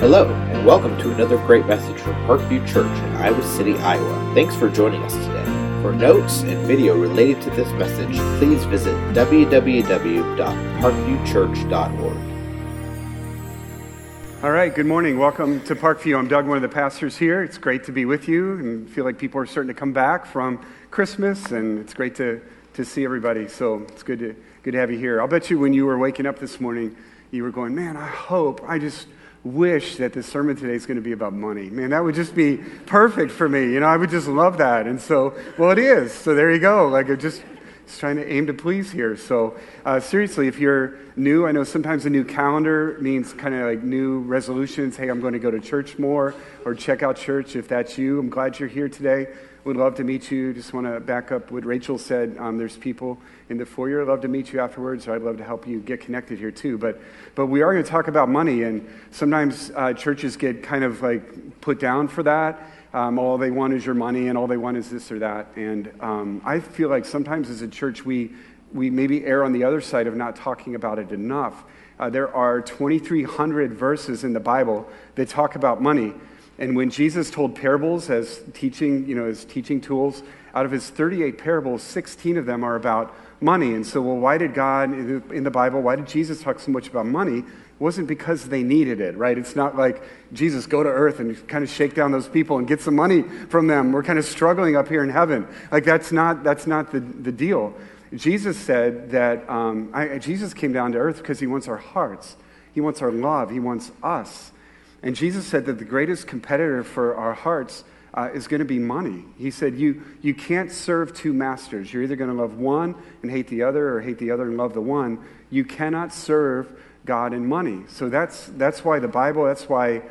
Hello, and welcome to another great message from Parkview Church in Iowa City, Iowa. Thanks for joining us today. For notes and video related to this message, please visit www.parkviewchurch.org. All right, good morning. Welcome to Parkview. I'm Doug, one of the pastors here. It's great to be with you and feel like people are starting to come back from Christmas, and it's great to, to see everybody. So it's good to, good to have you here. I'll bet you when you were waking up this morning, you were going, Man, I hope, I just wish that the sermon today is going to be about money. Man, that would just be perfect for me. You know, I would just love that. And so, well, it is. So there you go. Like, it just, just trying to aim to please here. So, uh, seriously, if you're new, I know sometimes a new calendar means kind of like new resolutions. Hey, I'm going to go to church more or check out church. If that's you, I'm glad you're here today. Would love to meet you. Just want to back up what Rachel said. Um, there's people in the foyer. Love to meet you afterwards. I'd love to help you get connected here too. But, but we are going to talk about money, and sometimes uh, churches get kind of like put down for that. Um, all they want is your money, and all they want is this or that. And um, I feel like sometimes as a church, we, we maybe err on the other side of not talking about it enough. Uh, there are 2,300 verses in the Bible that talk about money. And when Jesus told parables as teaching, you know, as teaching tools, out of his 38 parables, 16 of them are about money. And so, well, why did God in the Bible, why did Jesus talk so much about money? It wasn't because they needed it, right? It's not like Jesus go to earth and kind of shake down those people and get some money from them. We're kind of struggling up here in heaven. Like that's not that's not the, the deal. Jesus said that um, I, Jesus came down to earth because he wants our hearts. He wants our love. He wants us. And Jesus said that the greatest competitor for our hearts uh, is going to be money. He said, you, you can't serve two masters. You're either going to love one and hate the other, or hate the other and love the one. You cannot serve God and money. So that's, that's why the Bible, that's why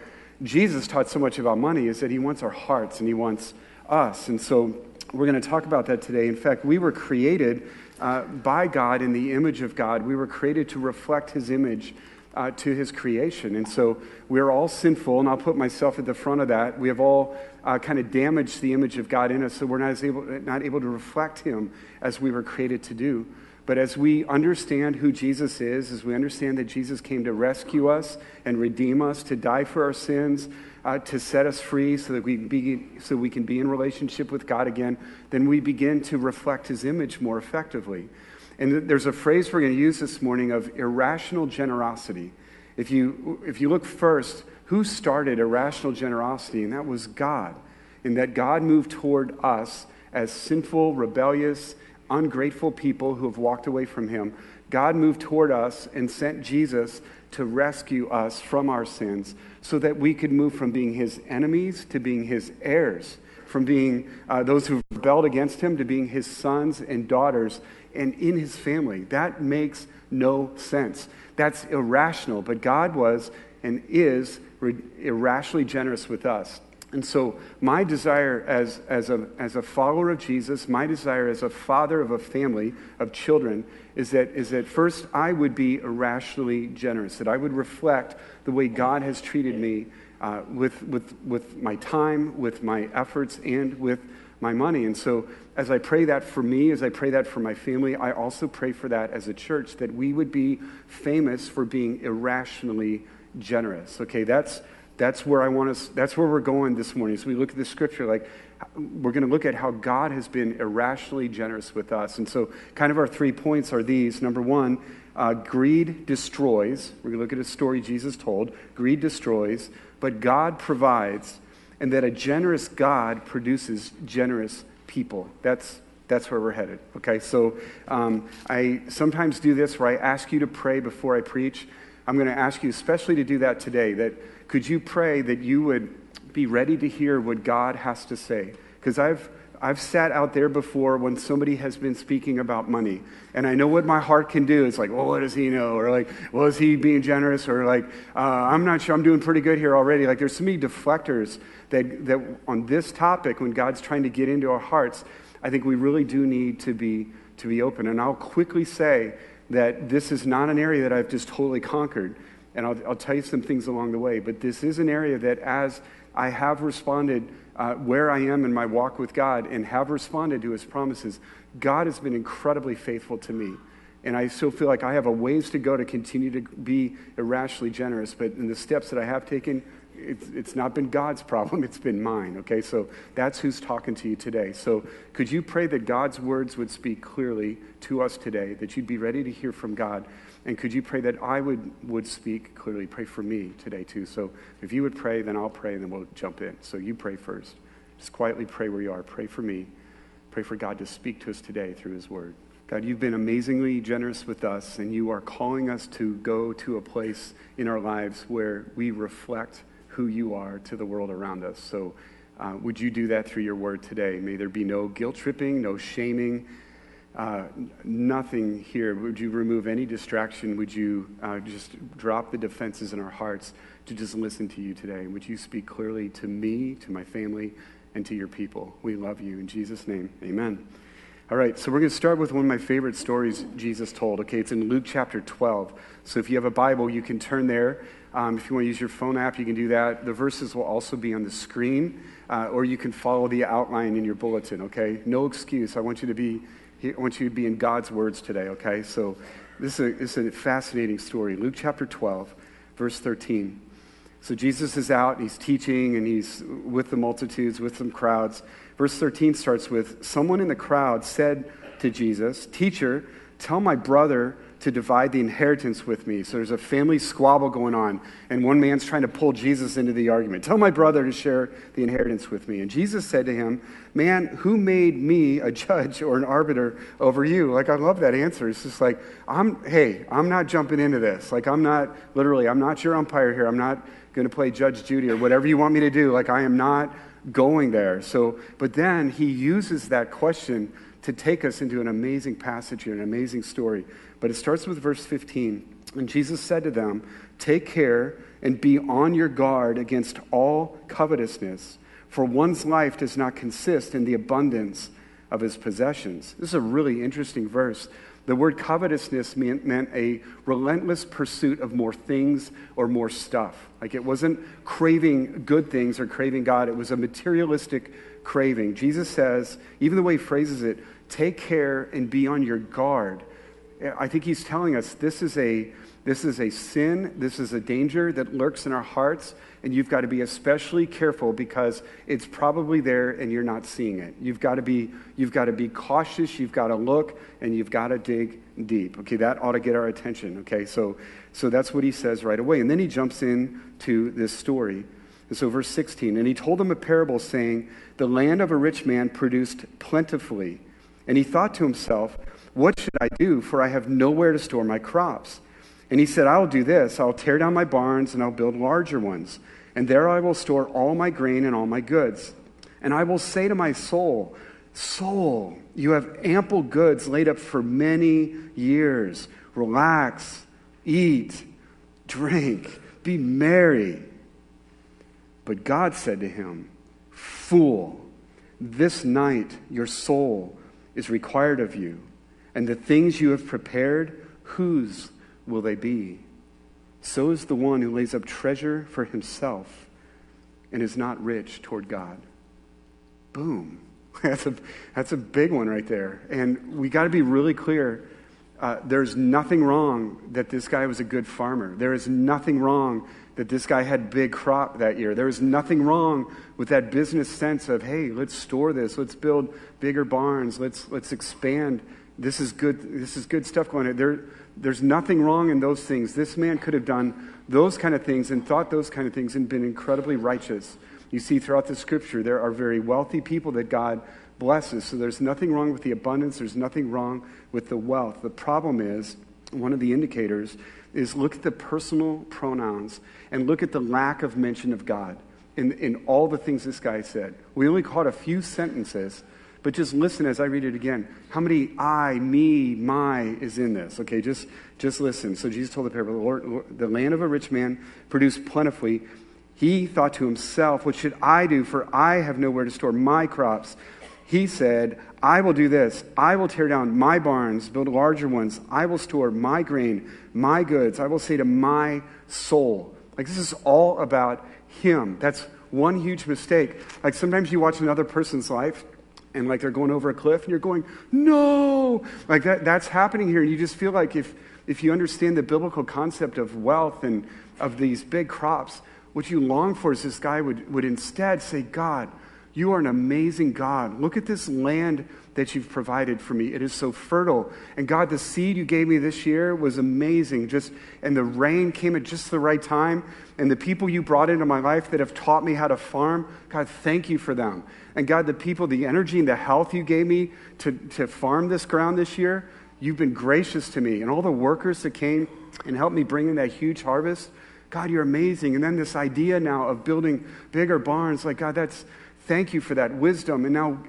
Jesus taught so much about money, is that he wants our hearts and he wants us. And so we're going to talk about that today. In fact, we were created uh, by God in the image of God, we were created to reflect his image uh, to his creation. And so we're all sinful, and I'll put myself at the front of that. We have all uh, kind of damaged the image of God in us, so we're not, able, not able to reflect him as we were created to do. But as we understand who Jesus is, as we understand that Jesus came to rescue us and redeem us, to die for our sins, uh, to set us free so that we, be, so we can be in relationship with God again, then we begin to reflect his image more effectively. And there's a phrase we're going to use this morning of irrational generosity. If you, if you look first, who started irrational generosity? And that was God. And that God moved toward us as sinful, rebellious, ungrateful people who have walked away from Him. God moved toward us and sent Jesus to rescue us from our sins so that we could move from being His enemies to being His heirs, from being uh, those who rebelled against Him to being His sons and daughters and in his family. That makes no sense. That's irrational. But God was and is irrationally generous with us. And so, my desire as, as, a, as a follower of Jesus, my desire as a father of a family of children, is that, is that first I would be irrationally generous, that I would reflect the way God has treated me uh, with, with, with my time, with my efforts, and with my money. And so, as I pray that for me, as I pray that for my family, I also pray for that as a church, that we would be famous for being irrationally generous. Okay, that's, that's where I want us, that's where we're going this morning. So we look at the scripture, like, we're going to look at how God has been irrationally generous with us. And so, kind of our three points are these. Number one, uh, greed destroys. We're going to look at a story Jesus told. Greed destroys, but God provides and that a generous God produces generous people. That's, that's where we're headed. Okay, so um, I sometimes do this where I ask you to pray before I preach. I'm going to ask you especially to do that today. That could you pray that you would be ready to hear what God has to say? Because I've I've sat out there before when somebody has been speaking about money, and I know what my heart can do. It's like, well, what does he know? Or like, well, is he being generous? Or like, uh, I'm not sure. I'm doing pretty good here already. Like, there's so many deflectors that, that on this topic, when God's trying to get into our hearts, I think we really do need to be, to be open. And I'll quickly say that this is not an area that I've just totally conquered. And I'll, I'll tell you some things along the way. But this is an area that as I have responded uh, where I am in my walk with God and have responded to his promises, God has been incredibly faithful to me. And I still feel like I have a ways to go to continue to be irrationally generous. But in the steps that I have taken, it's, it's not been God's problem, it's been mine, okay? So that's who's talking to you today. So could you pray that God's words would speak clearly to us today, that you'd be ready to hear from God? And could you pray that I would, would speak clearly? Pray for me today, too. So if you would pray, then I'll pray, and then we'll jump in. So you pray first. Just quietly pray where you are. Pray for me. Pray for God to speak to us today through his word. God, you've been amazingly generous with us, and you are calling us to go to a place in our lives where we reflect who you are to the world around us. So, uh, would you do that through your word today? May there be no guilt tripping, no shaming, uh, nothing here. Would you remove any distraction? Would you uh, just drop the defenses in our hearts to just listen to you today? Would you speak clearly to me, to my family, and to your people? We love you. In Jesus' name, amen. All right, so we're going to start with one of my favorite stories Jesus told. Okay, it's in Luke chapter 12. So if you have a Bible, you can turn there. Um, if you want to use your phone app, you can do that. The verses will also be on the screen, uh, or you can follow the outline in your bulletin, okay? No excuse. I want you to be, I want you to be in God's words today, okay? So this is a, this is a fascinating story. Luke chapter 12, verse 13. So Jesus is out, he's teaching, and he's with the multitudes, with some crowds. Verse 13 starts with Someone in the crowd said to Jesus, Teacher, tell my brother to divide the inheritance with me. So there's a family squabble going on, and one man's trying to pull Jesus into the argument. Tell my brother to share the inheritance with me. And Jesus said to him, Man, who made me a judge or an arbiter over you? Like, I love that answer. It's just like, I'm, hey, I'm not jumping into this. Like, I'm not, literally, I'm not your umpire here. I'm not going to play Judge Judy or whatever you want me to do. Like, I am not going there. So, but then he uses that question to take us into an amazing passage here, an amazing story. But it starts with verse 15. And Jesus said to them, Take care and be on your guard against all covetousness, for one's life does not consist in the abundance of his possessions. This is a really interesting verse. The word covetousness meant, meant, a relentless pursuit of more things or more stuff. Like it wasn't craving good things or craving God, it was a materialistic craving. Jesus says, even the way he phrases it, take care and be on your guard. I think he's telling us this is a this is a sin, this is a danger that lurks in our hearts, and you've got to be especially careful because it's probably there and you're not seeing it. You've got to be, you've got to be cautious, you've got to look, and you've got to dig deep. Okay, that ought to get our attention. Okay, so, so that's what he says right away. And then he jumps in to this story. And so, verse 16, and he told them a parable saying, The land of a rich man produced plentifully. And he thought to himself, What should I do? For I have nowhere to store my crops. And he said, I'll do this. I'll tear down my barns and I'll build larger ones. And there I will store all my grain and all my goods. And I will say to my soul, Soul, you have ample goods laid up for many years. Relax, eat, drink, be merry. But God said to him, Fool, this night your soul is required of you, and the things you have prepared, whose will they be? So is the one who lays up treasure for himself and is not rich toward God. Boom. That's a, that's a big one right there. And we got to be really clear. Uh, there's nothing wrong that this guy was a good farmer. There is nothing wrong that this guy had big crop that year. There is nothing wrong with that business sense of, hey, let's store this, let's build bigger barns, let's let's expand. This is good. This is good stuff going on. There, there's nothing wrong in those things. This man could have done those kind of things and thought those kind of things and been incredibly righteous. You see throughout the scripture, there are very wealthy people that God blesses. So there's nothing wrong with the abundance, there's nothing wrong with the wealth. The problem is, one of the indicators is look at the personal pronouns and look at the lack of mention of God in, in all the things this guy said. We only caught a few sentences but just listen as I read it again. How many I, me, my is in this? Okay, just, just listen. So Jesus told the parable the, Lord, the land of a rich man produced plentifully. He thought to himself, What should I do? For I have nowhere to store my crops. He said, I will do this. I will tear down my barns, build larger ones. I will store my grain, my goods. I will say to my soul. Like, this is all about him. That's one huge mistake. Like, sometimes you watch another person's life and like they're going over a cliff and you're going, no! Like that, that's happening here. And you just feel like if, if you understand the biblical concept of wealth and of these big crops, what you long for is this guy would, would instead say, God, you are an amazing God. Look at this land that you've provided for me. It is so fertile. And God, the seed you gave me this year was amazing. Just and the rain came at just the right time. And the people you brought into my life that have taught me how to farm, God, thank you for them. And God, the people, the energy and the health you gave me to, to farm this ground this year, you've been gracious to me. And all the workers that came and helped me bring in that huge harvest, God, you're amazing. And then this idea now of building bigger barns, like, God, that's, thank you for that wisdom. And now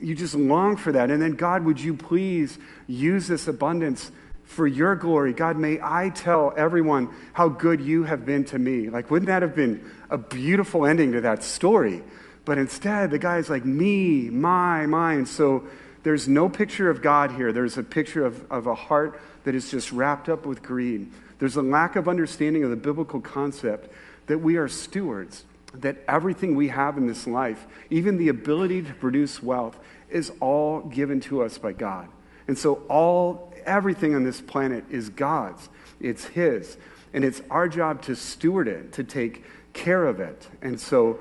you just long for that. And then, God, would you please use this abundance for your glory? God, may I tell everyone how good you have been to me. Like, wouldn't that have been a beautiful ending to that story? But instead, the guy's like, me, my, mine. So there's no picture of God here. There's a picture of, of a heart that is just wrapped up with greed. There's a lack of understanding of the biblical concept that we are stewards that everything we have in this life, even the ability to produce wealth, is all given to us by God. And so all everything on this planet is God's. It's his. And it's our job to steward it, to take care of it. And so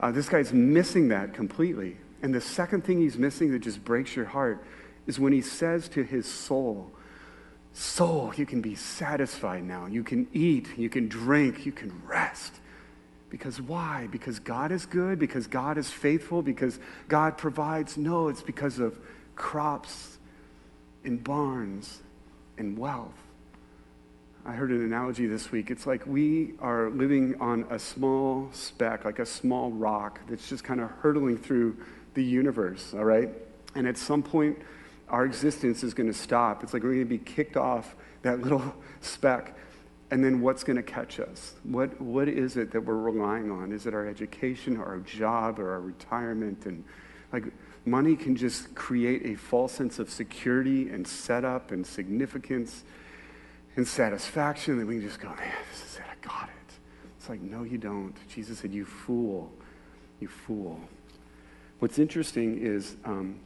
uh, this guy's missing that completely. And the second thing he's missing that just breaks your heart is when he says to his soul, Soul, you can be satisfied now. You can eat, you can drink, you can rest. Because why? Because God is good, because God is faithful, because God provides? No, it's because of crops and barns and wealth. I heard an analogy this week. It's like we are living on a small speck, like a small rock that's just kind of hurtling through the universe, all right? And at some point, our existence is going to stop. It's like we're going to be kicked off that little speck and then what's going to catch us? What, what is it that we're relying on? Is it our education or our job or our retirement? And like money can just create a false sense of security and setup and significance and satisfaction that we can just go, man, this is it. I got it. It's like, no, you don't. Jesus said, you fool. You fool. What's interesting is um,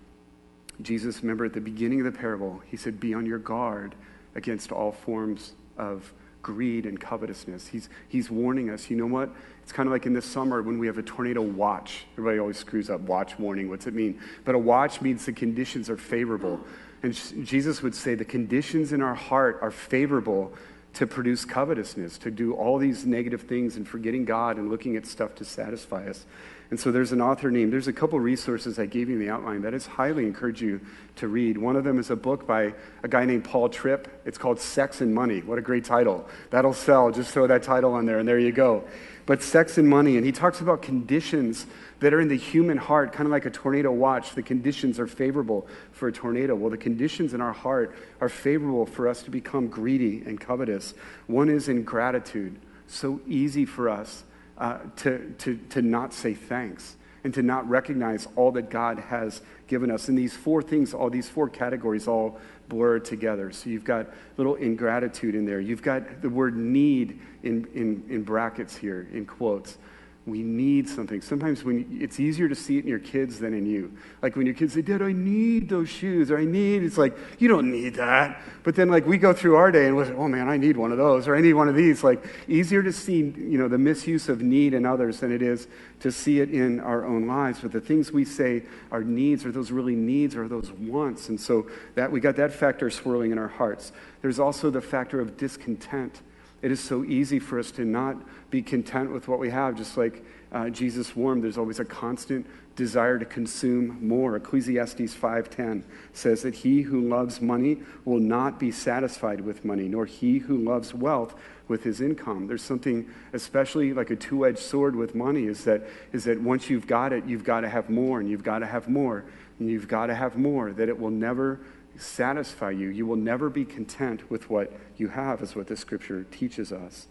Jesus, remember at the beginning of the parable, he said, be on your guard against all forms of greed and covetousness. He's, he's warning us. You know what? It's kind of like in the summer when we have a tornado watch. Everybody always screws up watch warning. What's it mean? But a watch means the conditions are favorable. And Jesus would say the conditions in our heart are favorable to produce covetousness, to do all these negative things and forgetting God and looking at stuff to satisfy us. And so there's an author named, there's a couple resources I gave you in the outline that is highly encourage you to read. One of them is a book by a guy named Paul Tripp. It's called Sex and Money. What a great title. That'll sell. Just throw that title on there, and there you go. But Sex and Money, and he talks about conditions that are in the human heart, kind of like a tornado watch. The conditions are favorable for a tornado. Well, the conditions in our heart are favorable for us to become greedy and covetous. One is ingratitude. So easy for us uh, to, to, to not say thanks and to not recognize all that God has given us. And these four things, all these four categories, all blur together. So you've got little ingratitude in there. You've got the word need in, in, in brackets here, in quotes. We need something. Sometimes when it's easier to see it in your kids than in you. Like when your kids say, Dad, I need those shoes, or I need, it's like, you don't need that. But then like we go through our day and we're like, oh man, I need one of those, or I need one of these. Like easier to see, you know, the misuse of need in others than it is to see it in our own lives. But the things we say are needs, are those really needs, or those wants? And so that we got that factor swirling in our hearts. There's also the factor of discontent. It is so easy for us to not be content with what we have, just like uh, Jesus warned. There's always a constant desire to consume more. Ecclesiastes 5:10 says that he who loves money will not be satisfied with money, nor he who loves wealth with his income. There's something especially like a two-edged sword with money is that is that once you've got it, you've got to have more and you've got to have more and you've got to have more that it will never satisfy you. You will never be content with what you have, is what the scripture teaches us.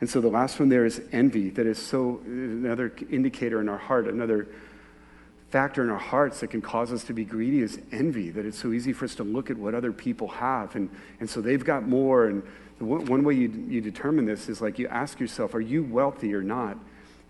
And so the last one there is envy, that is so another indicator in our heart, another factor in our hearts that can cause us to be greedy is envy, that it's so easy for us to look at what other people have. And, and so they've got more. And one, way you, you determine this is like you ask yourself, are you wealthy or not?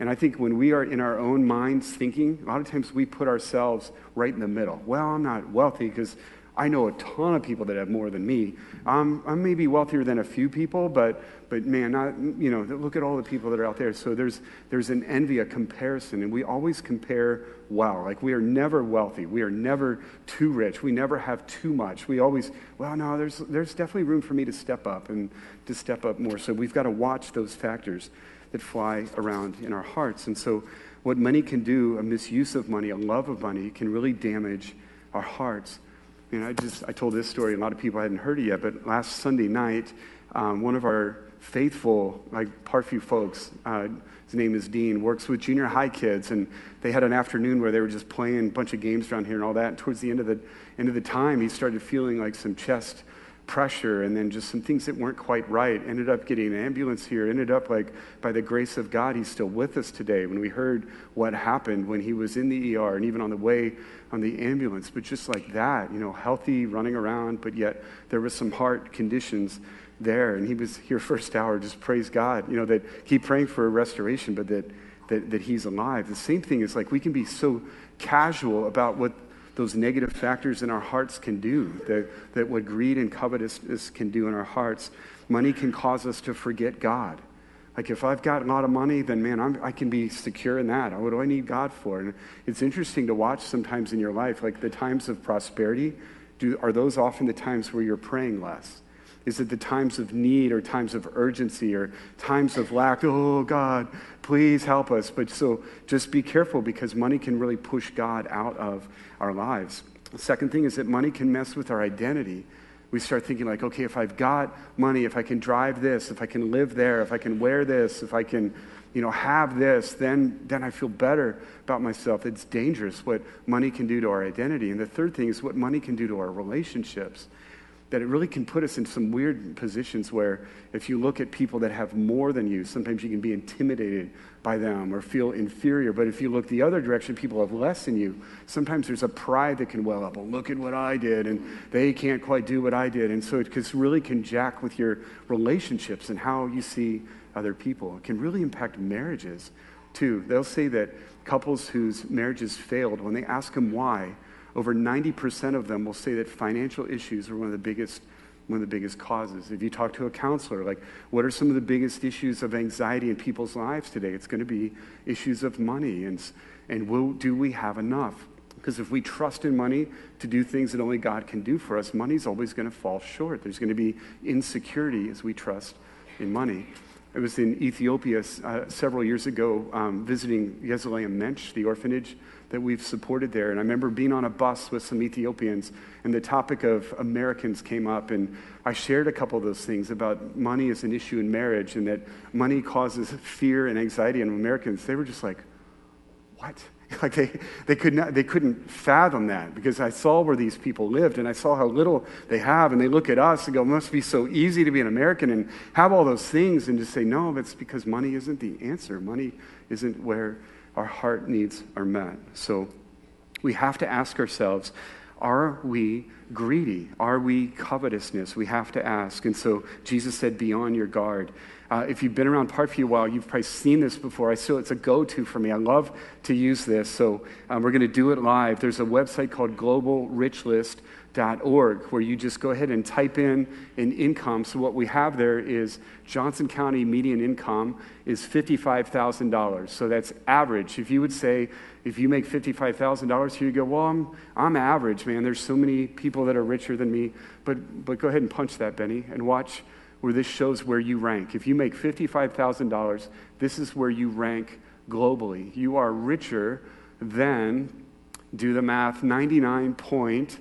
And I think when we are in our own minds thinking, a lot of times we put ourselves right in the middle. Well, I'm not wealthy because I know a ton of people that have more than me. I'm, I'm maybe wealthier than a few people, but, but man, you know, look at all the people that are out there. So there's, there's an envy, a comparison, and we always compare well. Like we are never wealthy. We are never too rich. We never have too much. We always, well, no, there's, there's definitely room for me to step up and to step up more. So we've got to watch those factors that fly around in our hearts. And so what money can do, a misuse of money, a love of money, can really damage our hearts. And I just, I told this story, a lot of people hadn't heard it yet, but last Sunday night, um, one of our faithful, like Parkview folks, uh, his name is Dean, works with junior high kids, and they had an afternoon where they were just playing a bunch of games around here and all that. And towards the end of the end of the time, he started feeling like some chest pressure and then just some things that weren't quite right. Ended up getting an ambulance here. Ended up like by the grace of God, he's still with us today. When we heard what happened when he was in the ER and even on the way on the ambulance, but just like that, you know, healthy, running around, but yet there was some heart conditions there. And he was here first hour, just praise God, you know, that keep praying for a restoration, but that, that, that he's alive. The same thing is like we can be so casual about what those negative factors in our hearts can do, that, that what greed and covetousness can do in our hearts. Money can cause us to forget God. Like if I've got a lot of money, then man, I'm, i can be secure in that. What do I need God for? And it's interesting to watch sometimes in your life, like the times of prosperity. Do, are those often the times where you're praying less? Is it the times of need or times of urgency or times of lack? Oh, God, please help us. But so just be careful because money can really push God out of our lives. The second thing is that money can mess with our identity we start thinking like okay if i've got money if i can drive this if i can live there if i can wear this if i can you know have this then then i feel better about myself it's dangerous what money can do to our identity and the third thing is what money can do to our relationships that it really can put us in some weird positions where if you look at people that have more than you, sometimes you can be intimidated by them or feel inferior. But if you look the other direction, people have less than you. Sometimes there's a pride that can well up. Well, look at what I did, and they can't quite do what I did. And so it really can jack with your relationships and how you see other people. It can really impact marriages, too. They'll say that couples whose marriages failed, when they ask them why, over 90% of them will say that financial issues are one of the biggest one of the biggest causes. If you talk to a counselor, like what are some of the biggest issues of anxiety in people's lives today? It's going to be issues of money and, and will, do we have enough? Because if we trust in money to do things that only God can do for us, money's always going to fall short. There's going to be insecurity as we trust in money. I was in Ethiopia uh, several years ago um, visiting Yezalem Mensch, the orphanage that we've supported there. And I remember being on a bus with some Ethiopians, and the topic of Americans came up. And I shared a couple of those things about money as an issue in marriage and that money causes fear and anxiety in Americans. They were just like, what? Like they, they, could not, they couldn't fathom that because I saw where these people lived and I saw how little they have. And they look at us and go, must be so easy to be an American and have all those things and just say, no, it's because money isn't the answer. Money isn't where our heart needs are met. So we have to ask ourselves are we greedy? Are we covetousness? We have to ask. And so Jesus said, Be on your guard. Uh, if you've been around Parkview a while, you've probably seen this before. I still, it's a go to for me. I love to use this. So um, we're going to do it live. There's a website called Global Rich List where you just go ahead and type in an income. So what we have there is Johnson County median income is $55,000. So that's average. If you would say, if you make $55,000 here, you go, well, I'm, I'm average, man. There's so many people that are richer than me. But, but go ahead and punch that, Benny, and watch where this shows where you rank. If you make $55,000, this is where you rank globally. You are richer than, do the math, 99 point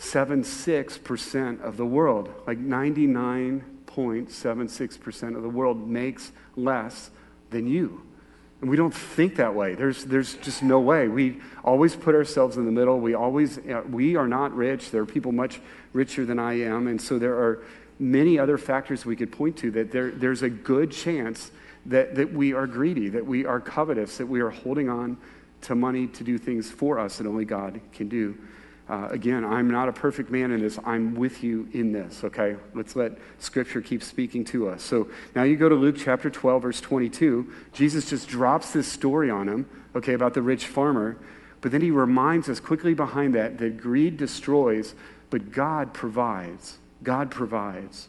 76% of the world, like 99.76% of the world makes less than you. And we don't think that way. There's, there's just no way. We always put ourselves in the middle. We always, uh, we are not rich. There are people much richer than I am. And so there are many other factors we could point to that there, there's a good chance that, that we are greedy, that we are covetous, that we are holding on to money to do things for us that only God can do. uh, again, I'm not a perfect man in this. I'm with you in this, okay? Let's let Scripture keep speaking to us. So now you go to Luke chapter 12, verse 22. Jesus just drops this story on him, okay, about the rich farmer. But then he reminds us quickly behind that that greed destroys, but God provides. God provides.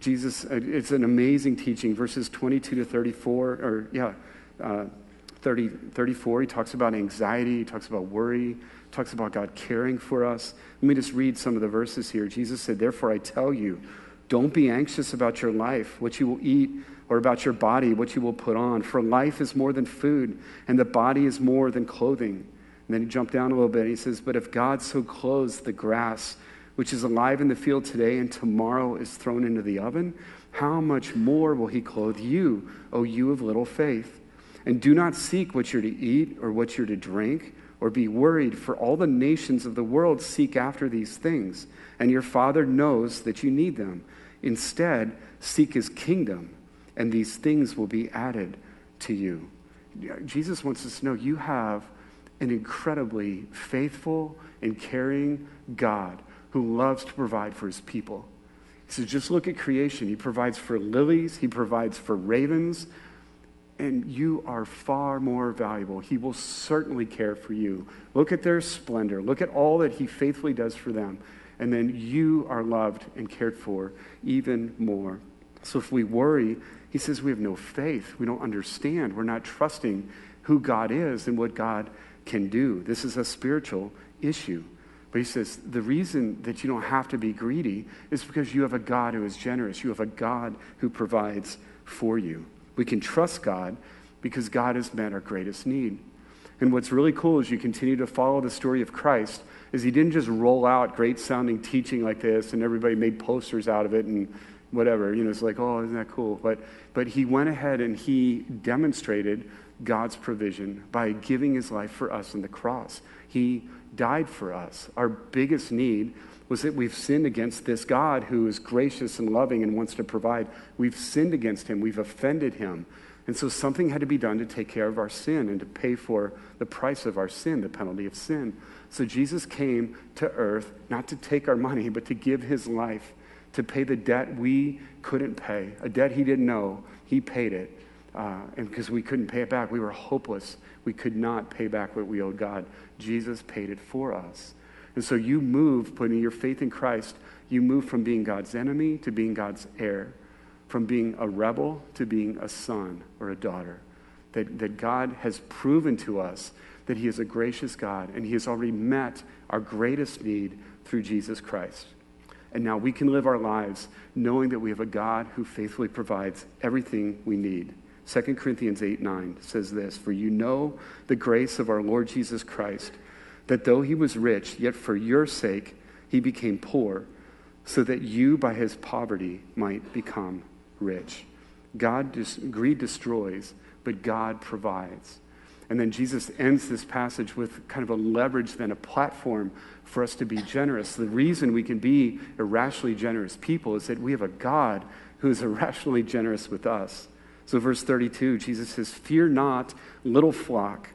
Jesus, uh, it's an amazing teaching. Verses 22 to 34, or yeah, uh, 30, 34, he talks about anxiety, he talks about worry, talks about God caring for us. Let me just read some of the verses here. Jesus said, Therefore, I tell you, don't be anxious about your life, what you will eat, or about your body, what you will put on. For life is more than food, and the body is more than clothing. And then he jumped down a little bit. And he says, But if God so clothes the grass, which is alive in the field today and tomorrow is thrown into the oven, how much more will he clothe you, O you of little faith? And do not seek what you're to eat or what you're to drink or be worried, for all the nations of the world seek after these things, and your Father knows that you need them. Instead, seek his kingdom, and these things will be added to you. Jesus wants us to know you have an incredibly faithful and caring God who loves to provide for his people. He says, just look at creation. He provides for lilies, he provides for ravens, and you are far more valuable. He will certainly care for you. Look at their splendor. Look at all that He faithfully does for them. And then you are loved and cared for even more. So if we worry, He says we have no faith. We don't understand. We're not trusting who God is and what God can do. This is a spiritual issue. But he says the reason that you don't have to be greedy is because you have a God who is generous. You have a God who provides for you. We can trust God because God has met our greatest need. And what's really cool is you continue to follow the story of Christ is he didn't just roll out great sounding teaching like this and everybody made posters out of it and whatever. You know, it's like, oh, isn't that cool? But, but he went ahead and he demonstrated God's provision by giving his life for us on the cross. He died for us. Our biggest need was that we've sinned against this God who is gracious and loving and wants to provide. We've sinned against him, we've offended him. And so something had to be done to take care of our sin and to pay for the price of our sin, the penalty of sin. So Jesus came to earth not to take our money, but to give his life, to pay the debt we couldn't pay, a debt he didn't know. He paid it. Uh, and because we couldn't pay it back, we were hopeless. We could not pay back what we owed God. Jesus paid it for us. And so you move, putting your faith in Christ, you move from being God's enemy to being God's heir, from being a rebel to being a son or a daughter. That, that God has proven to us that He is a gracious God and He has already met our greatest need through Jesus Christ. And now we can live our lives knowing that we have a God who faithfully provides everything we need. 2 Corinthians 8 9 says this For you know the grace of our Lord Jesus Christ that though he was rich, yet for your sake he became poor, so that you by his poverty might become rich. God dis- greed destroys, but God provides. And then Jesus ends this passage with kind of a leverage, then a platform for us to be generous. The reason we can be irrationally generous people is that we have a God who is irrationally generous with us. So, verse 32, Jesus says, Fear not, little flock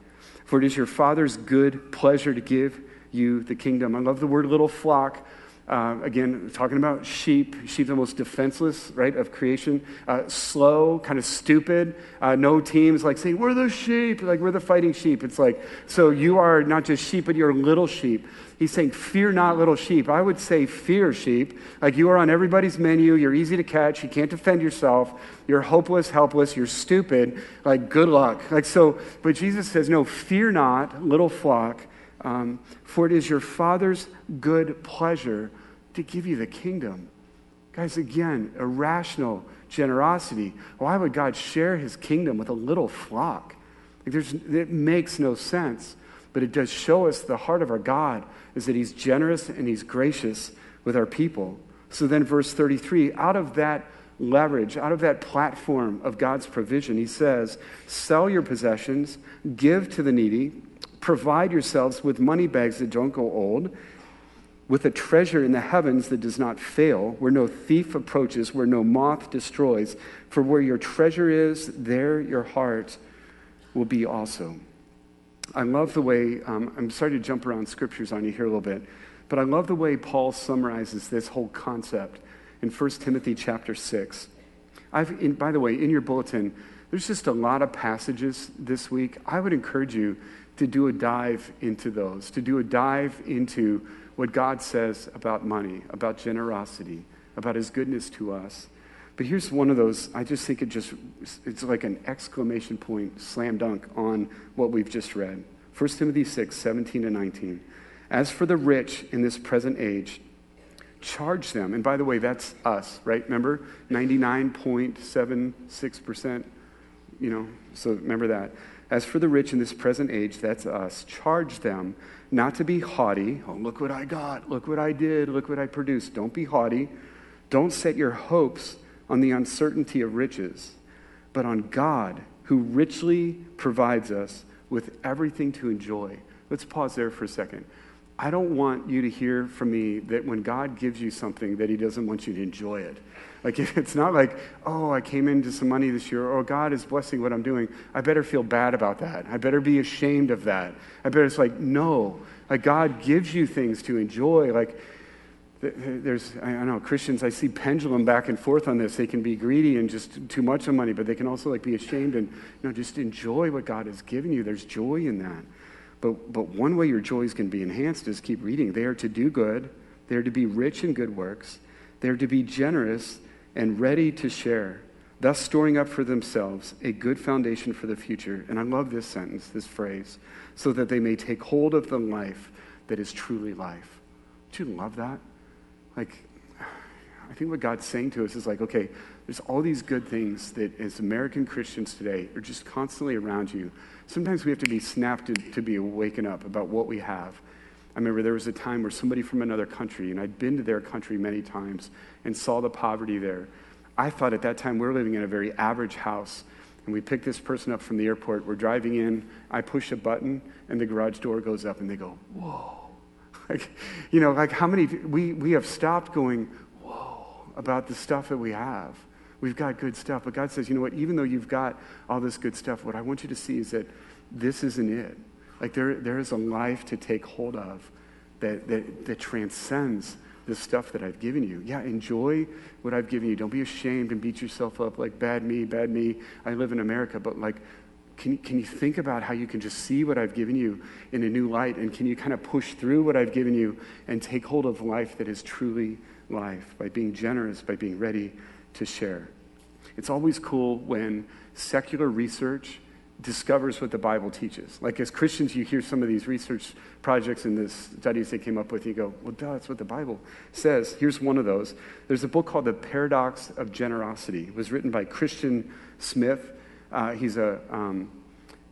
for it is your Father's good pleasure to give you the kingdom. I love the word little flock. Uh, again, talking about sheep, sheep the most defenseless, right, of creation. Uh, slow, kind of stupid. Uh, no teams like saying, we're the sheep, like we're the fighting sheep. It's like, so you are not just sheep, but you're little sheep. He's saying, fear not little sheep. I would say fear sheep. Like you are on everybody's menu. You're easy to catch. You can't defend yourself. You're hopeless, helpless. You're stupid. Like good luck. Like so, but Jesus says, no, fear not, little flock. Um, for it is your Father's good pleasure to give you the kingdom. Guys, again, irrational generosity. Why would God share his kingdom with a little flock? Like there's, it makes no sense. But it does show us the heart of our God is that he's generous and he's gracious with our people. So then, verse 33 out of that leverage, out of that platform of God's provision, he says, Sell your possessions, give to the needy, provide yourselves with money bags that don't go old with a treasure in the heavens that does not fail, where no thief approaches, where no moth destroys. For where your treasure is, there your heart will be also. I love the way, um, I'm sorry to jump around scriptures on you here a little bit, But I love the way Paul summarizes this whole concept in 1 Timothy chapter 6. I've, in, by the way, in your bulletin, there's just a lot of passages this week. I would encourage you to do a dive into those, to do a dive into what God says about money, about generosity, about his goodness to us. But here's one of those, I just think it just, it's like an exclamation point, slam dunk on what we've just read. 1 Timothy 6, 17 to 19. As for the rich in this present age, charge them. And by the way, that's us, right? Remember? 99.76%, you know, so remember that. As for the rich in this present age, that's us. Charge them not to be haughty. Oh, look what I got. Look what I did. Look what I produced. Don't be haughty. Don't set your hopes on the uncertainty of riches, but on God, who richly provides us with everything to enjoy. Let's pause there for a second. I don't want you to hear from me that when God gives you something that he doesn't want you to enjoy it. Like it's not like, oh, I came into some money this year, or God is blessing what I'm doing. I better feel bad about that. I better be ashamed of that. I better it's like, no. Like God gives you things to enjoy. Like there's, I don't know, Christians, I see pendulum back and forth on this. They can be greedy and just too much of money, but they can also like be ashamed and, you know, just enjoy what God has given you. There's joy in that. But, but one way your joys can be enhanced is keep reading. They are to do good. They are to be rich in good works. They are to be generous and ready to share, thus storing up for themselves a good foundation for the future. And I love this sentence, this phrase, so that they may take hold of the life that is truly life. Do you love that? like, I think what God's saying to us is like, okay, there's all these good things that as American Christians today are just constantly around you. Sometimes we have to be snapped to, to be awakened up about what we have. I remember there was a time where somebody from another country, and I'd been to their country many times and saw the poverty there. I thought at that time we we're living in a very average house. And we pick this person up from the airport. We're driving in. I push a button, and the garage door goes up, and they go, Whoa. Like, you know, like how many, we, we have stopped going, whoa, about the stuff that we have. We've got good stuff. But God says, you know what, even though you've got all this good stuff, what I want you to see is that this isn't it. Like there, there is a life to take hold of that, that, that transcends the stuff that I've given you. Yeah, enjoy what I've given you. Don't be ashamed and beat yourself up like bad me, bad me. I live in America, but like can, can you think about how you can just see what I've given you in a new light? And can you kind of push through what I've given you and take hold of life that is truly life by being generous, by being ready to share? It's always cool when secular research discovers what the Bible teaches. Like as Christians, you hear some of these research projects and the studies they came up with, you go, well, duh, that's what the Bible says. Here's one of those. There's a book called The Paradox of Generosity. It was written by Christian Smith. Uh, he's, a, um,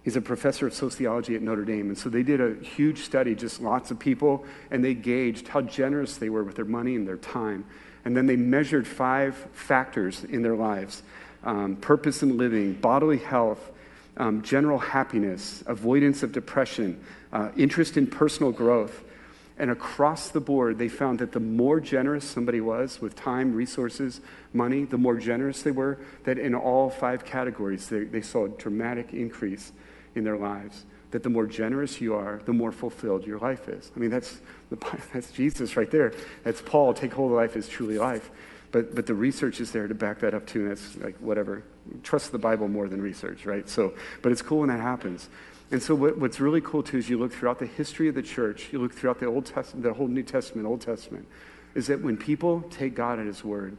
he's a professor of sociology at Notre Dame. And so they did a huge study, just lots of people, and they gauged how generous they were with their money and their time. And then they measured five factors in their lives um, purpose in living, bodily health, um, general happiness, avoidance of depression, uh, interest in personal growth. And across the board, they found that the more generous somebody was with time, resources, money, the more generous they were, that in all five categories, they, they saw a dramatic increase in their lives. That the more generous you are, the more fulfilled your life is. I mean, that's, the, that's Jesus right there. That's Paul. Take hold of life is truly life. But, but the research is there to back that up too, and that's like whatever. Trust the Bible more than research, right? So, but it's cool when that happens. And so, what, what's really cool too is you look throughout the history of the church, you look throughout the Old Testament, the whole New Testament, Old Testament, is that when people take God at His word,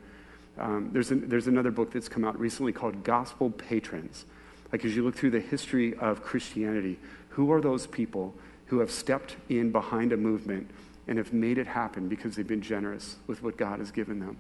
um, there's, an, there's another book that's come out recently called Gospel Patrons. Like, as you look through the history of Christianity, who are those people who have stepped in behind a movement and have made it happen because they've been generous with what God has given them?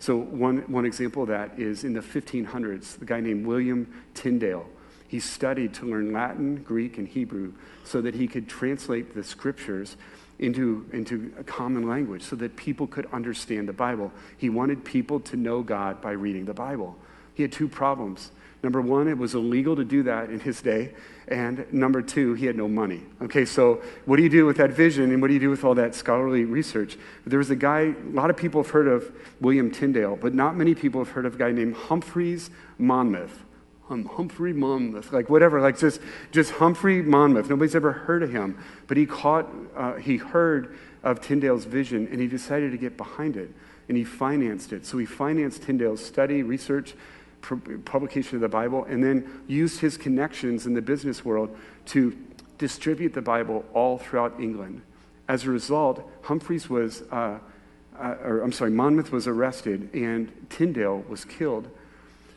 So, one, one example of that is in the 1500s, the guy named William Tyndale he studied to learn Latin, Greek, and Hebrew so that he could translate the scriptures into, into a common language so that people could understand the Bible. He wanted people to know God by reading the Bible. He had two problems. Number one, it was illegal to do that in his day. And number two, he had no money. Okay, so what do you do with that vision and what do you do with all that scholarly research? There was a guy, a lot of people have heard of William Tyndale, but not many people have heard of a guy named Humphreys Monmouth. hum, Humphrey Monmouth, like whatever, like just, just Humphrey Monmouth. Nobody's ever heard of him, but he caught, uh, he heard of Tyndale's vision and he decided to get behind it and he financed it. So he financed Tyndale's study, research, publication of the Bible, and then used his connections in the business world to distribute the Bible all throughout England. As a result, Humphreys was, uh, uh, or I'm sorry, Monmouth was arrested and Tyndale was killed.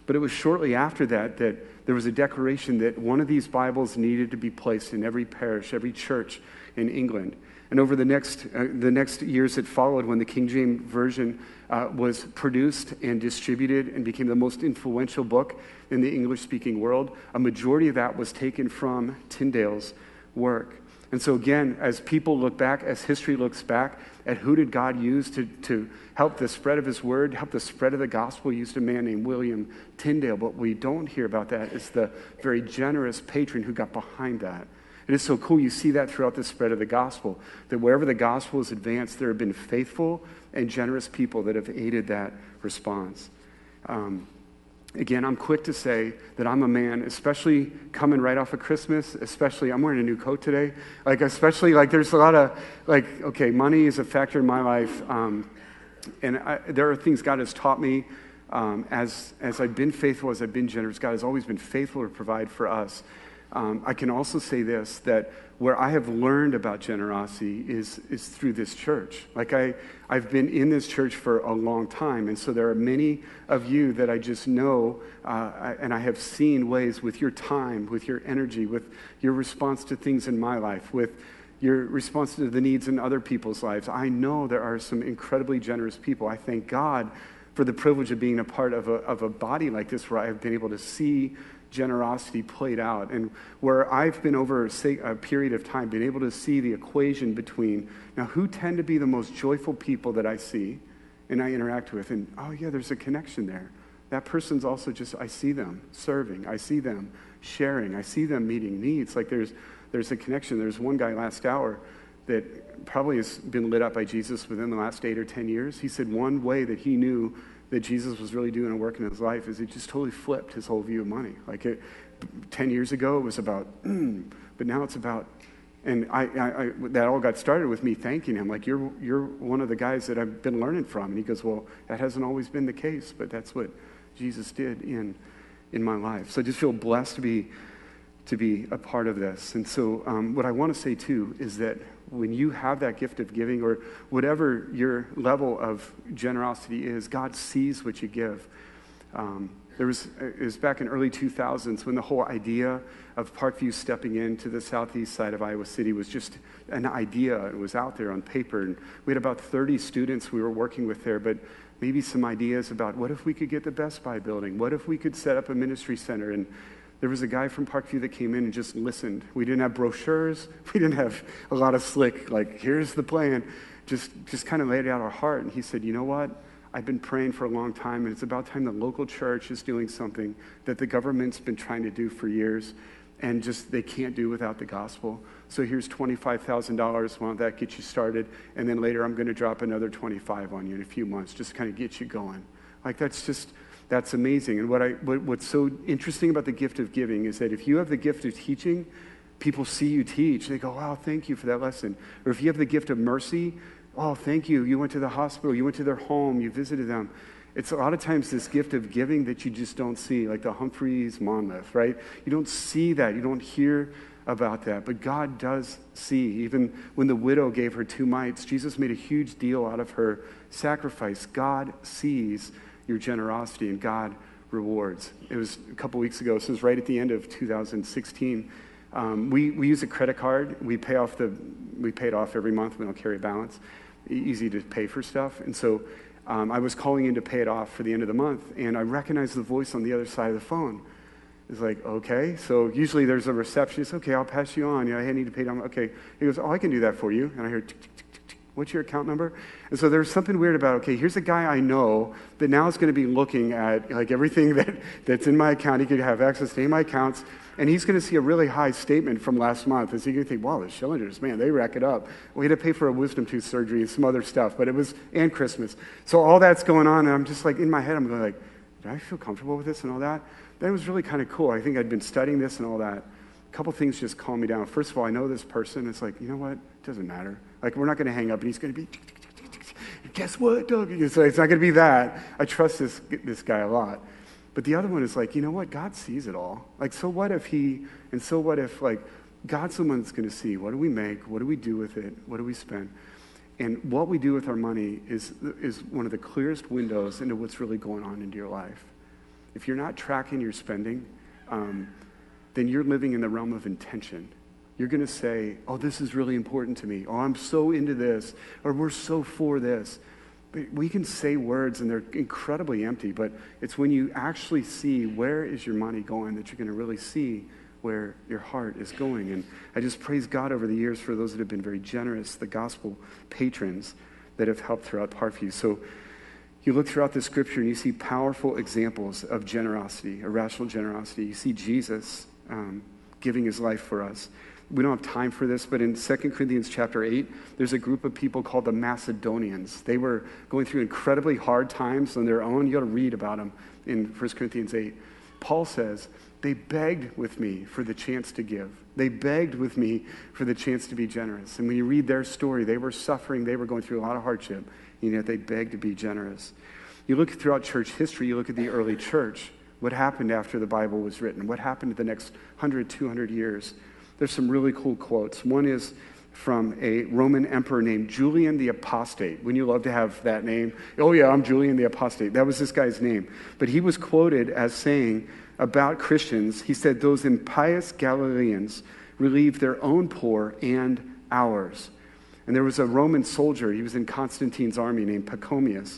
But it was shortly after that that there was a declaration that one of these Bibles needed to be placed in every parish, every church in England. And over the next, uh, the next years that followed, when the King James Version uh, was produced and distributed and became the most influential book in the English speaking world, a majority of that was taken from Tyndale's work. And so, again, as people look back, as history looks back at who did God use to, to help the spread of his word, help the spread of the gospel, used a man named William Tyndale. But we don't hear about that is the very generous patron who got behind that. It is so cool. You see that throughout the spread of the gospel, that wherever the gospel is advanced, there have been faithful and generous people that have aided that response. Um, Again, I'm quick to say that I'm a man, especially coming right off of Christmas, especially, I'm wearing a new coat today. Like, especially, like, there's a lot of, like, okay, money is a factor in my life. Um, and I, there are things God has taught me um, as, as I've been faithful, as I've been generous. God has always been faithful to provide for us. Um, I can also say this that where I have learned about generosity is, is through this church. Like, I, I've been in this church for a long time, and so there are many of you that I just know, uh, and I have seen ways with your time, with your energy, with your response to things in my life, with your response to the needs in other people's lives. I know there are some incredibly generous people. I thank God for the privilege of being a part of a, of a body like this where I have been able to see generosity played out. And where I've been over a period of time, been able to see the equation between now who tend to be the most joyful people that I see and I interact with. And oh, yeah, there's a connection there. That person's also just, I see them serving, I see them sharing, I see them meeting needs. Like there's, there's a connection. There's one guy last hour that probably has been lit up by Jesus within the last eight or 10 years. He said one way that he knew that Jesus was really doing a work in his life is he just totally flipped his whole view of money. Like it, 10 years ago, it was about, mm, but now it's about, and I, I, I, that all got started with me thanking him. Like, you're, you're one of the guys that I've been learning from. And he goes, Well, that hasn't always been the case, but that's what Jesus did in, in my life. So I just feel blessed to be, to be a part of this. And so, um, what I want to say too is that when you have that gift of giving or whatever your level of generosity is, God sees what you give. Um, there was, it was back in early 2000s when the whole idea of Parkview stepping into the southeast side of Iowa City was just an idea. It was out there on paper. And we had about 30 students we were working with there, but maybe some ideas about what if we could get the Best Buy building? What if we could set up a ministry center? And there was a guy from Parkview that came in and just listened. We didn't have brochures. We didn't have a lot of slick, like, here's the plan. Just, just kind of laid out our heart. And he said, you know what? I've been praying for a long time, and it's about time the local church is doing something that the government's been trying to do for years, and just they can't do without the gospel. So here's $25,000. Why don't that get you started? And then later I'm going to drop another 25 on you in a few months, just kind of get you going. Like that's just that's amazing. And what I, what, what's so interesting about the gift of giving is that if you have the gift of teaching, people see you teach. They go, wow, thank you for that lesson. Or if you have the gift of mercy, oh, thank you. You went to the hospital, you went to their home, you visited them. It's a lot of times this gift of giving that you just don't see, like the Humphreys Monmouth, right? You don't see that. You don't hear about that. But God does see. Even when the widow gave her two mites, Jesus made a huge deal out of her sacrifice. God sees your generosity, and God rewards. It was a couple weeks ago, so it was right at the end of 2016. Um, we, we use a credit card. We pay off the, we pay it off every month. We don't carry a balance. Easy to pay for stuff. And so um, I was calling in to pay it off for the end of the month, and I recognized the voice on the other side of the phone. It's like, okay. So usually there's a receptionist. Okay, I'll pass you on. Yeah, I need to pay down. Okay. He goes, oh, I can do that for you. And I hear, tick, tick, What's your account number? And so there's something weird about, okay, here's a guy I know that now is going to be looking at like everything that, that's in my account. He could have access to any of my accounts, and he's going to see a really high statement from last month. And so you're going to think, wow, the Schillingers, man, they rack it up. We had to pay for a wisdom tooth surgery and some other stuff, but it was, and Christmas. So all that's going on, and I'm just like, in my head, I'm going like, do I feel comfortable with this and all that? that was really kind of cool. I think I'd been studying this and all that. A couple things just calmed me down. First of all, I know this person. It's like, you know what? It doesn't matter. Like, we're not going to hang up and he's going to be, guess what, Doug? It's, not going to be that. I trust this, this guy a lot. But the other one is like, you know what? God sees it all. Like, so what if he, and so what if, like, God's the one that's going to see what do we make? What do we do with it? What do we spend? And what we do with our money is, is one of the clearest windows into what's really going on into your life. If you're not tracking your spending, um, then you're living in the realm of intention. You're going to say, oh, this is really important to me. Oh, I'm so into this. Or we're so for this. But we can say words and they're incredibly empty, but it's when you actually see where is your money going that you're going to really see where your heart is going. And I just praise God over the years for those that have been very generous, the gospel patrons that have helped throughout Parkview. So you look throughout the scripture and you see powerful examples of generosity, irrational generosity. You see Jesus um, giving his life for us. We don't have time for this, but in 2 Corinthians chapter 8, there's a group of people called the Macedonians. They were going through incredibly hard times on their own. You got to read about them in 1 Corinthians 8. Paul says, they begged with me for the chance to give. They begged with me for the chance to be generous. And when you read their story, they were suffering, they were going through a lot of hardship, and yet they begged to be generous. You look throughout church history, you look at the early church, what happened after the Bible was written, what happened in the next 100, 200 years. There's some really cool quotes. One is from a Roman emperor named Julian the Apostate. Wouldn't you love to have that name? Oh, yeah, I'm Julian the Apostate. That was this guy's name. But he was quoted as saying, about Christians, he said, Those impious Galileans relieve their own poor and ours. And there was a Roman soldier, he was in Constantine's army named Pachomius.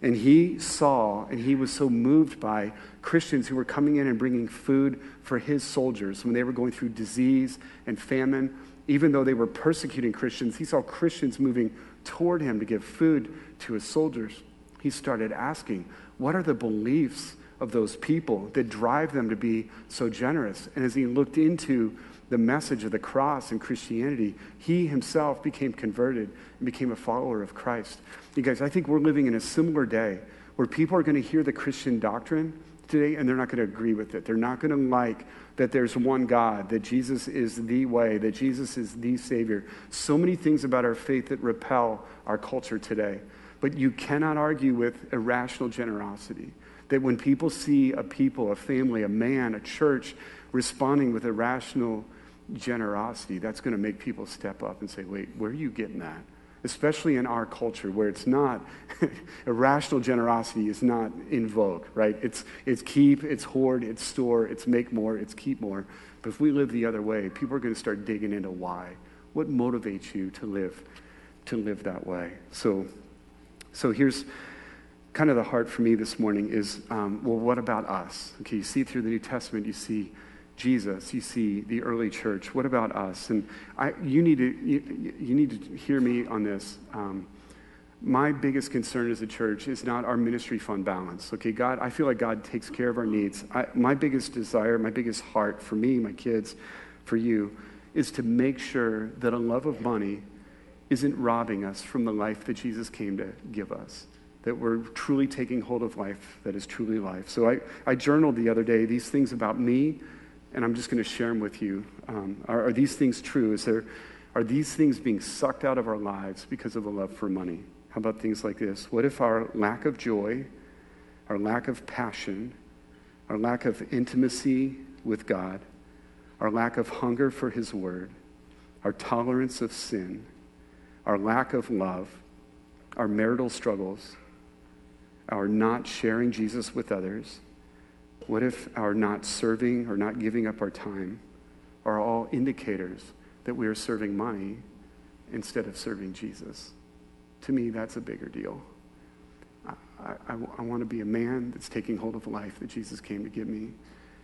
And he saw and he was so moved by Christians who were coming in and bringing food for his soldiers when they were going through disease and famine. Even though they were persecuting Christians, he saw Christians moving toward him to give food to his soldiers. He started asking, What are the beliefs of those people that drive them to be so generous. And as he looked into the message of the cross and Christianity, he himself became converted and became a follower of Christ. You guys, I think we're living in a similar day where people are going to hear the Christian doctrine today and they're not going to agree with it. They're not going to like that there's one God, that Jesus is the way, that Jesus is the Savior. So many things about our faith that repel our culture today. But you cannot argue with irrational generosity. That when people see a people, a family, a man, a church responding with irrational generosity, that's going to make people step up and say, wait, where are you getting that? Especially in our culture where it's not, irrational generosity is not in vogue, right? It's, it's keep, it's hoard, it's store, it's make more, it's keep more. But if we live the other way, people are going to start digging into why. What motivates you to live, to live that way? So, so here's, kind of the heart for me this morning is um, well, what about us? Okay, you see through the New Testament, you see Jesus, you see the early church. What about us? And I, you, need to, you, you need to hear me on this. Um, my biggest concern as a church is not our ministry fund balance. Okay, God, I feel like God takes care of our needs. I, my biggest desire, my biggest heart for me, my kids, for you, is to make sure that a love of money isn't robbing us from the life that Jesus came to give us that we're truly taking hold of life that is truly life. So I, I journaled the other day these things about me, and I'm just going to share them with you. Um, are, are, these things true? Is there, are these things being sucked out of our lives because of a love for money? How about things like this? What if our lack of joy, our lack of passion, our lack of intimacy with God, our lack of hunger for His Word, our tolerance of sin, our lack of love, our marital struggles, our not sharing Jesus with others? What if our not serving or not giving up our time are all indicators that we are serving money instead of serving Jesus? To me, that's a bigger deal. I, I, I want to be a man that's taking hold of life that Jesus came to give me,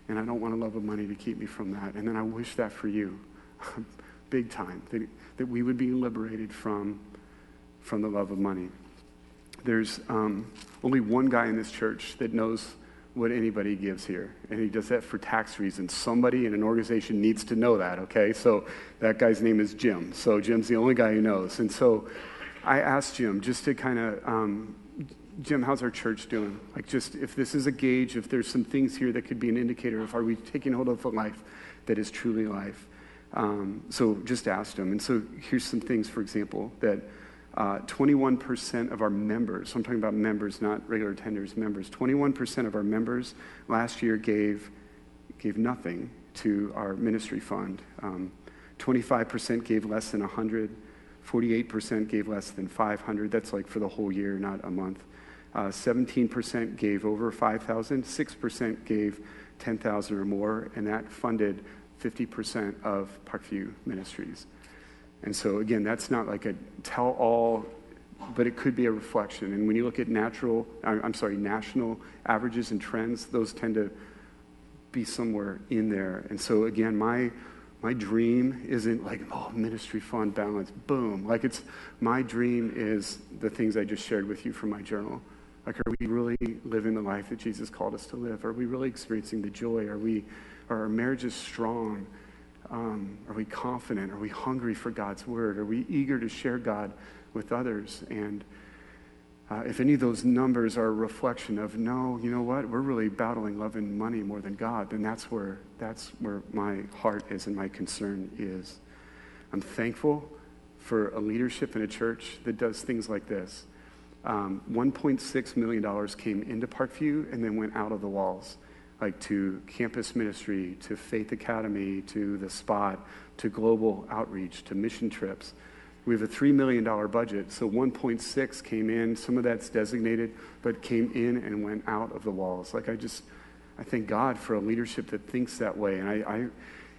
and I don't want a love of money to keep me from that. And then I wish that for you, big time, that, that we would be liberated from, from the love of money. There's um, only one guy in this church that knows what anybody gives here, and he does that for tax reasons. Somebody in an organization needs to know that, okay? So that guy's name is Jim. So Jim's the only guy who knows. And so I asked Jim just to kind of um, Jim, how's our church doing? Like, just if this is a gauge, if there's some things here that could be an indicator of are we taking hold of a life that is truly life? Um, so just asked him. And so here's some things, for example, that uh, 21% of our members, so I'm talking about members, not regular attenders, members, 21% of our members last year gave, gave nothing to our ministry fund. Um, 25% gave less than 100. 48% gave less than 500. That's like for the whole year, not a month. Uh, 17% gave over 5,000. 6% gave 10,000 or more, and that funded 50% of Parkview Ministries. And so, again, that's not like a tell all, but it could be a reflection. And when you look at natural, I'm sorry, national averages and trends, those tend to be somewhere in there. And so, again, my my dream isn't like, oh, ministry fund balance, boom. Like it's, my dream is the things I just shared with you from my journal. Like, are we really living the life that Jesus called us to live? Are we really experiencing the joy? Are we, are our marriages strong? Um, are we confident? Are we hungry for God's word? Are we eager to share God with others? And uh, if any of those numbers are a reflection of, no, you know what, we're really battling love and money more than God, then that's where, that's where my heart is and my concern is. I'm thankful for a leadership in a church that does things like this. Um, $1.6 million came into Parkview and then went out of the walls, like to campus ministry, to Faith Academy, to the spot, to global outreach, to mission trips. We have a $3 million budget, so 1.6 came in. Some of that's designated, but came in and went out of the walls. Like I just, I thank God for a leadership that thinks that way. And I, I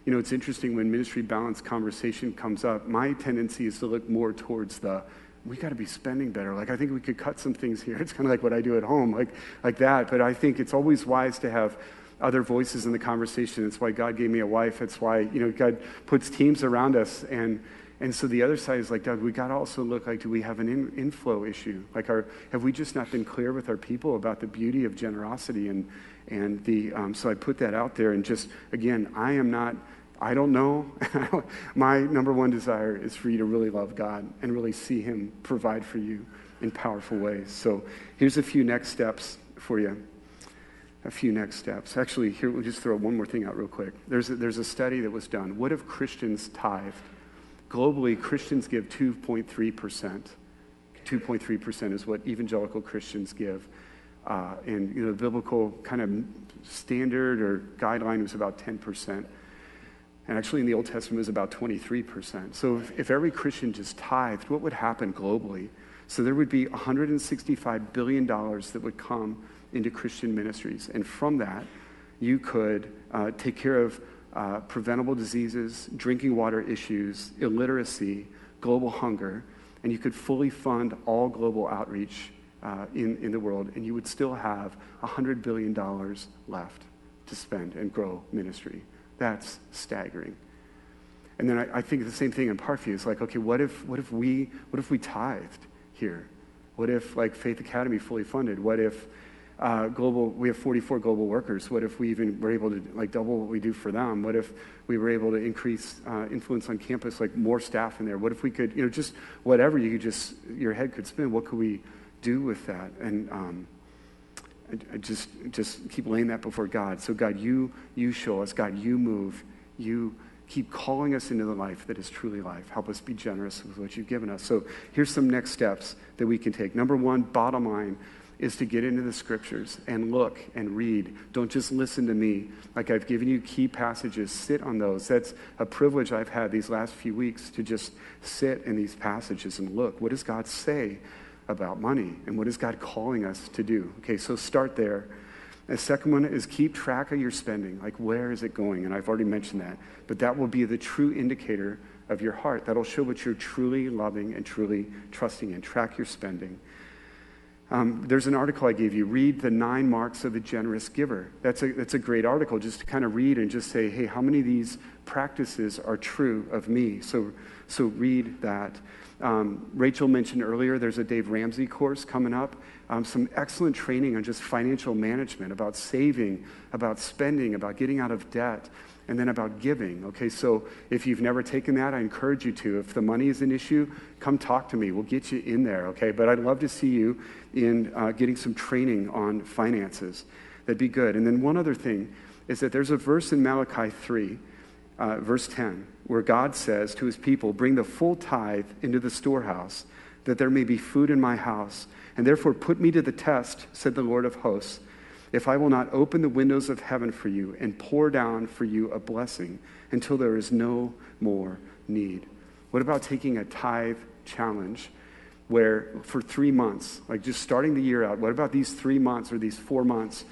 you know, it's interesting when ministry balance conversation comes up, my tendency is to look more towards the, we got to be spending better. Like I think we could cut some things here. It's kind of like what I do at home, like, like that. But I think it's always wise to have other voices in the conversation. It's why God gave me a wife. It's why, you know, God puts teams around us and, and so the other side is like, Doug, we got to also look like, do we have an in, inflow issue? Like, our, have we just not been clear with our people about the beauty of generosity? And, and the, um, so I put that out there. And just, again, I am not, I don't know. My number one desire is for you to really love God and really see Him provide for you in powerful ways. So here's a few next steps for you. A few next steps. Actually, here, we'll just throw one more thing out real quick. There's a, there's a study that was done. What if Christians tithed? Globally, Christians give 2.3%. 2.3% is what evangelical Christians give. Uh, and you know, the biblical kind of standard or guideline was about 10%. And actually, in the Old Testament, it was about 23%. So, if, if every Christian just tithed, what would happen globally? So, there would be $165 billion that would come into Christian ministries. And from that, you could uh, take care of uh, preventable diseases, drinking water issues, illiteracy, global hunger, and you could fully fund all global outreach uh, in, in the world, and you would still have $100 billion left to spend and grow ministry. That's staggering. And then I, I think the same thing in Parkview. It's like, okay, what if, what if we what if we tithed here? What if like Faith Academy fully funded? What if uh, global, we have 44 global workers. What if we even were able to like double what we do for them? What if we were able to increase uh, influence on campus, like more staff in there? What if we could, you know, just whatever you could just, your head could spin. What could we do with that? And um, I, just, just keep laying that before God. So God, you, you show us. God, you move. You keep calling us into the life that is truly life. Help us be generous with what you've given us. So here's some next steps that we can take. Number one, bottom line is to get into the scriptures and look and read. Don't just listen to me. Like I've given you key passages, sit on those. That's a privilege I've had these last few weeks to just sit in these passages and look. What does God say about money? And what is God calling us to do? Okay, so start there. The second one is keep track of your spending. Like, where is it going? And I've already mentioned that. But that will be the true indicator of your heart. That'll show what you're truly loving and truly trusting in. Track your spending. Um, there's an article I gave you. Read the nine marks of a generous giver. That's a, that's a great article just to kind of read and just say, hey, how many of these practices are true of me? So, so read that. Um, Rachel mentioned earlier there's a Dave Ramsey course coming up. Um, some excellent training on just financial management, about saving, about spending, about getting out of debt, and then about giving. Okay, so if you've never taken that, I encourage you to. If the money is an issue, come talk to me. We'll get you in there. Okay, but I'd love to see you in uh, getting some training on finances. That'd be good. And then one other thing is that there's a verse in Malachi 3, uh, verse 10, where God says to his people, Bring the full tithe into the storehouse, that there may be food in my house. And therefore put me to the test, said the Lord of hosts, if I will not open the windows of heaven for you and pour down for you a blessing until there is no more need. What about taking a tithe challenge? Where for three months, like just starting the year out, what about these three months or these four months?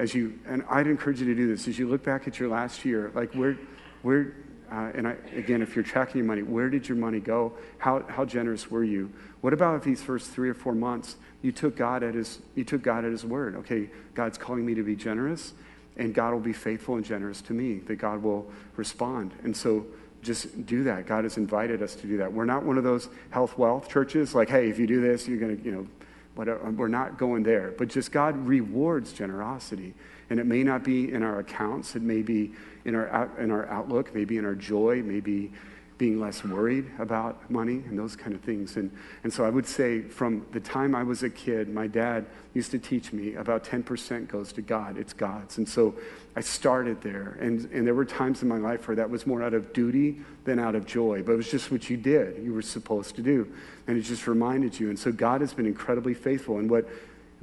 as you, and I'd encourage you to do this, as you look back at your last year, like where, where, uh, and I, again, if you're tracking your money, where did your money go? How, how generous were you? What about if these first three or four months you took God at his, you took God at his word? Okay, God's calling me to be generous, and God will be faithful and generous to me, that God will respond. And so just do that. God has invited us to do that. We're not one of those health wealth churches like, hey, if you do this, you're going to, you know, Whatever, we're not going there. But just God rewards generosity. And it may not be in our accounts, it may be in our, in our outlook, maybe in our joy, maybe being less worried about money and those kind of things. And, and so I would say from the time I was a kid, my dad used to teach me about 10% goes to God, it's God's. And so I started there. And, and there were times in my life where that was more out of duty than out of joy, but it was just what you did, you were supposed to do. And it just reminded you. And so God has been incredibly faithful. And what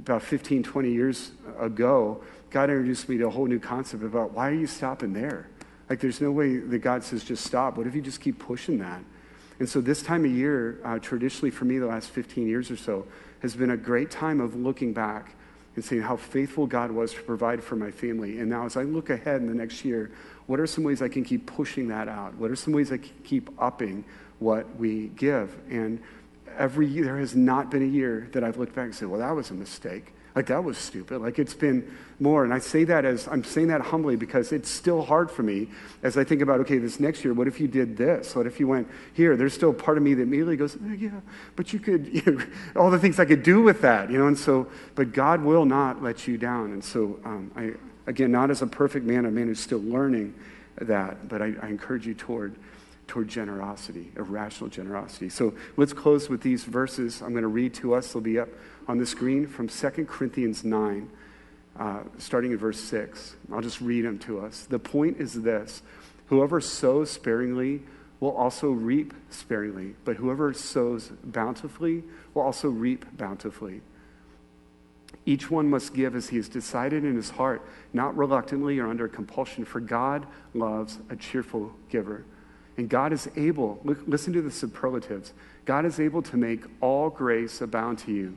about 15, 20 years ago, God introduced me to a whole new concept about why are you stopping there? Like, there's no way that God says, just stop. What if you just keep pushing that? And so, this time of year, uh, traditionally for me, the last 15 years or so, has been a great time of looking back and seeing how faithful God was to provide for my family. And now, as I look ahead in the next year, what are some ways I can keep pushing that out? What are some ways I can keep upping what we give? And every year, there has not been a year that I've looked back and said, well, that was a mistake. Like, that was stupid. Like, it's been more. And I say that as I'm saying that humbly because it's still hard for me as I think about, okay, this next year, what if you did this? What if you went here? There's still part of me that immediately goes, oh, yeah, but you could, you know, all the things I could do with that, you know? And so, but God will not let you down. And so, um, I, again, not as a perfect man, a man who's still learning that, but I, I encourage you toward toward generosity, irrational generosity. So let's close with these verses. I'm going to read to us. They'll be up on the screen from 2 Corinthians 9, uh, starting in verse 6. I'll just read them to us. The point is this whoever sows sparingly will also reap sparingly, but whoever sows bountifully will also reap bountifully. Each one must give as he has decided in his heart, not reluctantly or under compulsion, for God loves a cheerful giver. And God is able, listen to the superlatives, God is able to make all grace abound to you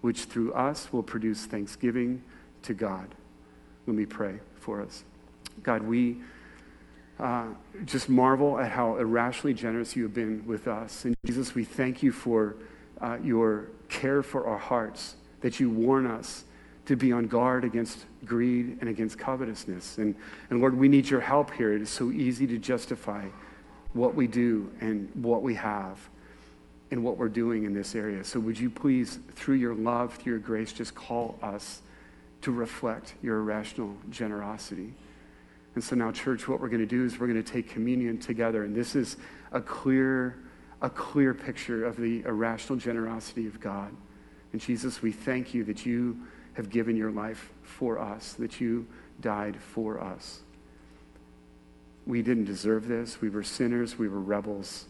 which through us will produce thanksgiving to God. Let me pray for us. God, we uh, just marvel at how irrationally generous you have been with us. And Jesus, we thank you for uh, your care for our hearts, that you warn us to be on guard against greed and against covetousness. And, and Lord, we need your help here. It is so easy to justify what we do and what we have in what we're doing in this area. So, would you please, through your love, through your grace, just call us to reflect your irrational generosity? And so now, church, what we're going to do is we're going to take communion together. And this is a clear, a clear picture of the irrational generosity of God. And Jesus, we thank you that you have given your life for us, that you died for us. We didn't deserve this. We were sinners. We were rebels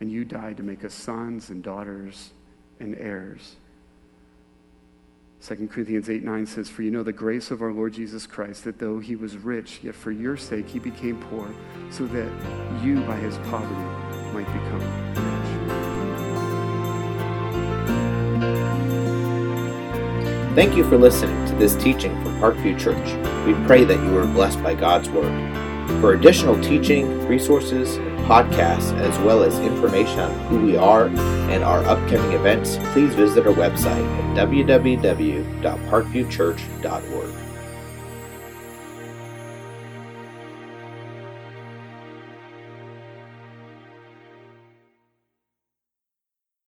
and you died to make us sons and daughters and heirs. 2 Corinthians 8 9 says, For you know the grace of our Lord Jesus Christ, that though he was rich, yet for your sake he became poor, so that you by his poverty might become rich. Thank you for listening to this teaching from Parkview Church. We pray that you are blessed by God's Word. For additional teaching, resources, podcasts, as well as information on who we are and our upcoming events, please visit our website at www.parkviewchurch.org.